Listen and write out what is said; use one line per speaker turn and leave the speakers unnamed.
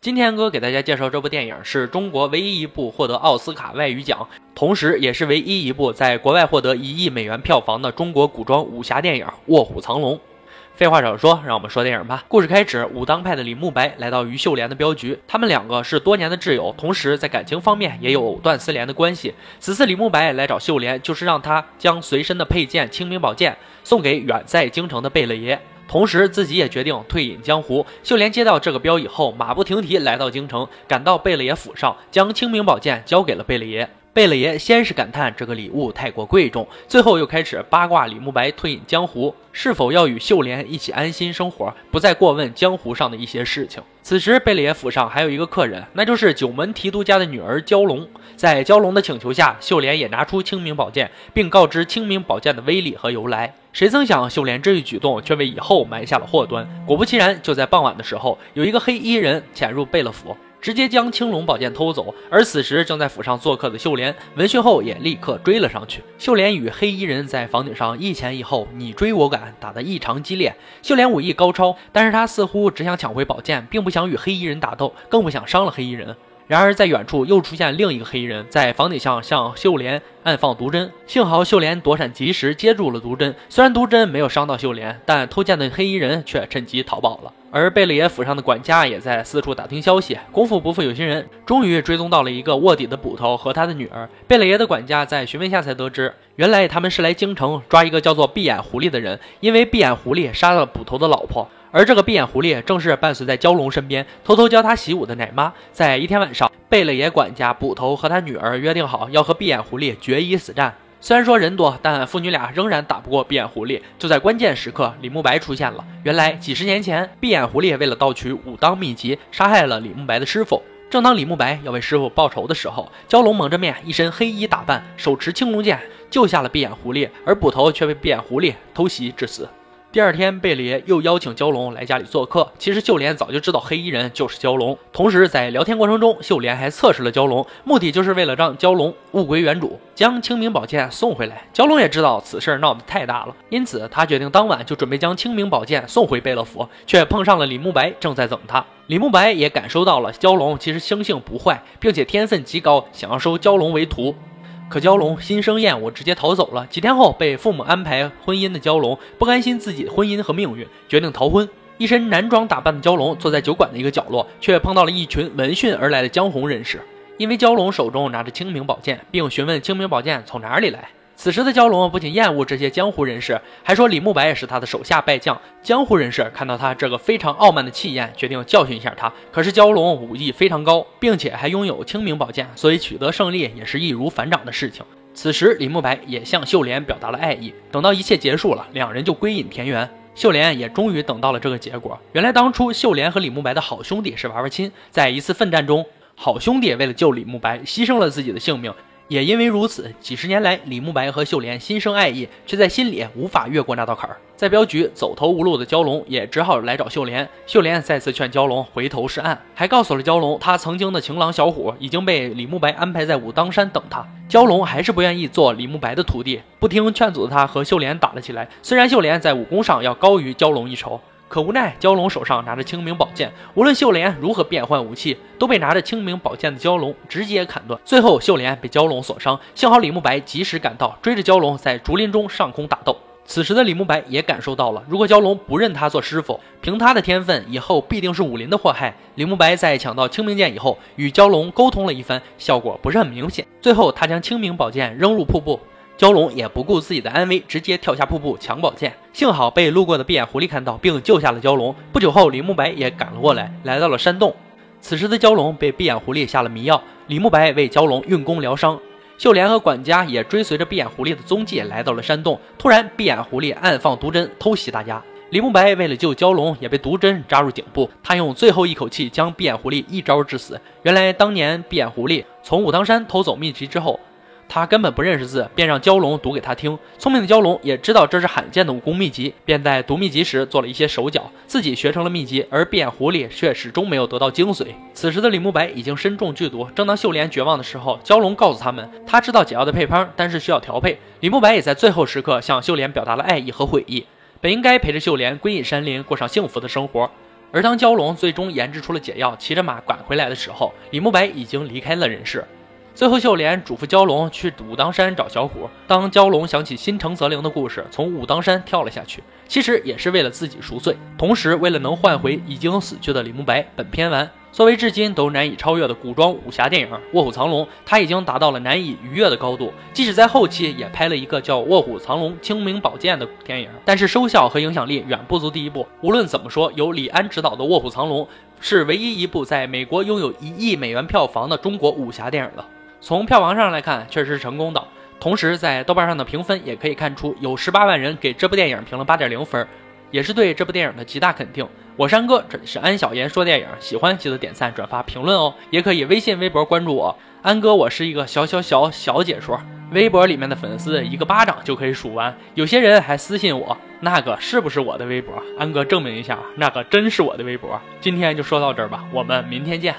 今天哥给大家介绍这部电影，是中国唯一一部获得奥斯卡外语奖，同时也是唯一一部在国外获得一亿美元票房的中国古装武侠电影《卧虎藏龙》。废话少说，让我们说电影吧。故事开始，武当派的李慕白来到于秀莲的镖局，他们两个是多年的挚友，同时在感情方面也有藕断丝连的关系。此次李慕白来找秀莲，就是让他将随身的佩剑清明宝剑送给远在京城的贝勒爷。同时，自己也决定退隐江湖。秀莲接到这个标以后，马不停蹄来到京城，赶到贝勒爷府上，将清明宝剑交给了贝勒爷。贝勒爷先是感叹这个礼物太过贵重，最后又开始八卦李慕白退隐江湖，是否要与秀莲一起安心生活，不再过问江湖上的一些事情。此时，贝勒爷府上还有一个客人，那就是九门提督家的女儿蛟龙。在蛟龙的请求下，秀莲也拿出清明宝剑，并告知清明宝剑的威力和由来。谁曾想，秀莲这一举动却为以后埋下了祸端。果不其然，就在傍晚的时候，有一个黑衣人潜入贝勒府，直接将青龙宝剑偷走。而此时正在府上做客的秀莲闻讯后，也立刻追了上去。秀莲与黑衣人在房顶上一前一后，你追我赶，打得异常激烈。秀莲武艺高超，但是她似乎只想抢回宝剑，并不想与黑衣人打斗，更不想伤了黑衣人。然而，在远处又出现另一个黑衣人，在房顶上向秀莲暗放毒针。幸好秀莲躲闪及时，接住了毒针。虽然毒针没有伤到秀莲，但偷剑的黑衣人却趁机逃跑了。而贝勒爷府上的管家也在四处打听消息。功夫不负有心人，终于追踪到了一个卧底的捕头和他的女儿。贝勒爷的管家在询问下才得知，原来他们是来京城抓一个叫做闭眼狐狸的人，因为闭眼狐狸杀了捕头的老婆。而这个闭眼狐狸正是伴随在蛟龙身边，偷偷教他习武的奶妈。在一天晚上，贝勒爷管家捕头和他女儿约定好要和闭眼狐狸决一死战。虽然说人多，但父女俩仍然打不过闭眼狐狸。就在关键时刻，李慕白出现了。原来几十年前，闭眼狐狸为了盗取武当秘籍，杀害了李慕白的师傅。正当李慕白要为师傅报仇的时候，蛟龙蒙着面，一身黑衣打扮，手持青龙剑，救下了闭眼狐狸，而捕头却被闭眼狐狸偷袭致死。第二天，贝勒爷又邀请蛟龙来家里做客。其实秀莲早就知道黑衣人就是蛟龙，同时在聊天过程中，秀莲还测试了蛟龙，目的就是为了让蛟龙物归原主，将清明宝剑送回来。蛟龙也知道此事闹得太大了，因此他决定当晚就准备将清明宝剑送回贝勒府，却碰上了李慕白正在等他。李慕白也感受到了蛟龙其实生性不坏，并且天分极高，想要收蛟龙为徒。可蛟龙心生厌恶，直接逃走了。几天后，被父母安排婚姻的蛟龙不甘心自己的婚姻和命运，决定逃婚。一身男装打扮的蛟龙坐在酒馆的一个角落，却碰到了一群闻讯而来的江湖人士。因为蛟龙手中拿着清明宝剑，并询问清明宝剑从哪里来。此时的蛟龙不仅厌恶这些江湖人士，还说李慕白也是他的手下败将。江湖人士看到他这个非常傲慢的气焰，决定教训一下他。可是蛟龙武艺非常高，并且还拥有清明宝剑，所以取得胜利也是易如反掌的事情。此时李慕白也向秀莲表达了爱意。等到一切结束了，两人就归隐田园。秀莲也终于等到了这个结果。原来当初秀莲和李慕白的好兄弟是娃娃亲，在一次奋战中，好兄弟为了救李慕白，牺牲了自己的性命。也因为如此，几十年来，李慕白和秀莲心生爱意，却在心里无法越过那道坎儿。在镖局走投无路的蛟龙也只好来找秀莲。秀莲再次劝蛟龙回头是岸，还告诉了蛟龙，他曾经的情郎小虎已经被李慕白安排在武当山等他。蛟龙还是不愿意做李慕白的徒弟，不听劝阻的他和秀莲打了起来。虽然秀莲在武功上要高于蛟龙一筹。可无奈，蛟龙手上拿着清明宝剑，无论秀莲如何变换武器，都被拿着清明宝剑的蛟龙直接砍断。最后，秀莲被蛟龙所伤，幸好李慕白及时赶到，追着蛟龙在竹林中上空打斗。此时的李慕白也感受到了，如果蛟龙不认他做师傅，凭他的天分，以后必定是武林的祸害。李慕白在抢到清明剑以后，与蛟龙沟通了一番，效果不是很明显。最后，他将清明宝剑扔入瀑布。蛟龙也不顾自己的安危，直接跳下瀑布抢宝剑。幸好被路过的闭眼狐狸看到，并救下了蛟龙。不久后，李慕白也赶了过来，来到了山洞。此时的蛟龙被闭眼狐狸下了迷药，李慕白为蛟龙运功疗伤。秀莲和管家也追随着闭眼狐狸的踪迹来到了山洞。突然，闭眼狐狸暗放毒针偷袭大家。李慕白为了救蛟龙，也被毒针扎入颈部。他用最后一口气将闭眼狐狸一招致死。原来，当年闭眼狐狸从武当山偷走秘籍之后。他根本不认识字，便让蛟龙读给他听。聪明的蛟龙也知道这是罕见的武功秘籍，便在读秘籍时做了一些手脚，自己学成了秘籍。而闭眼狐狸却始终没有得到精髓。此时的李慕白已经身中剧毒，正当秀莲绝望的时候，蛟龙告诉他们，他知道解药的配方，但是需要调配。李慕白也在最后时刻向秀莲表达了爱意和悔意。本应该陪着秀莲归隐山林，过上幸福的生活。而当蛟龙最终研制出了解药，骑着马赶回来的时候，李慕白已经离开了人世。最后，秀莲嘱咐蛟龙去武当山找小虎。当蛟龙想起心诚则灵的故事，从武当山跳了下去，其实也是为了自己赎罪，同时为了能换回已经死去的李慕白。本片完。作为至今都难以超越的古装武侠电影《卧虎藏龙》，它已经达到了难以逾越的高度。即使在后期也拍了一个叫《卧虎藏龙：清明宝剑》的电影，但是收效和影响力远不足第一部。无论怎么说，由李安执导的《卧虎藏龙》是唯一一部在美国拥有一亿美元票房的中国武侠电影了。从票房上来看，确实是成功的。同时，在豆瓣上的评分也可以看出，有十八万人给这部电影评了八点零分。也是对这部电影的极大肯定。我是安哥，这里是安小言说电影，喜欢记得点赞、转发、评论哦。也可以微信、微博关注我，安哥。我是一个小小小小解说，微博里面的粉丝一个巴掌就可以数完。有些人还私信我，那个是不是我的微博？安哥证明一下，那个真是我的微博。今天就说到这儿吧，我们明天见。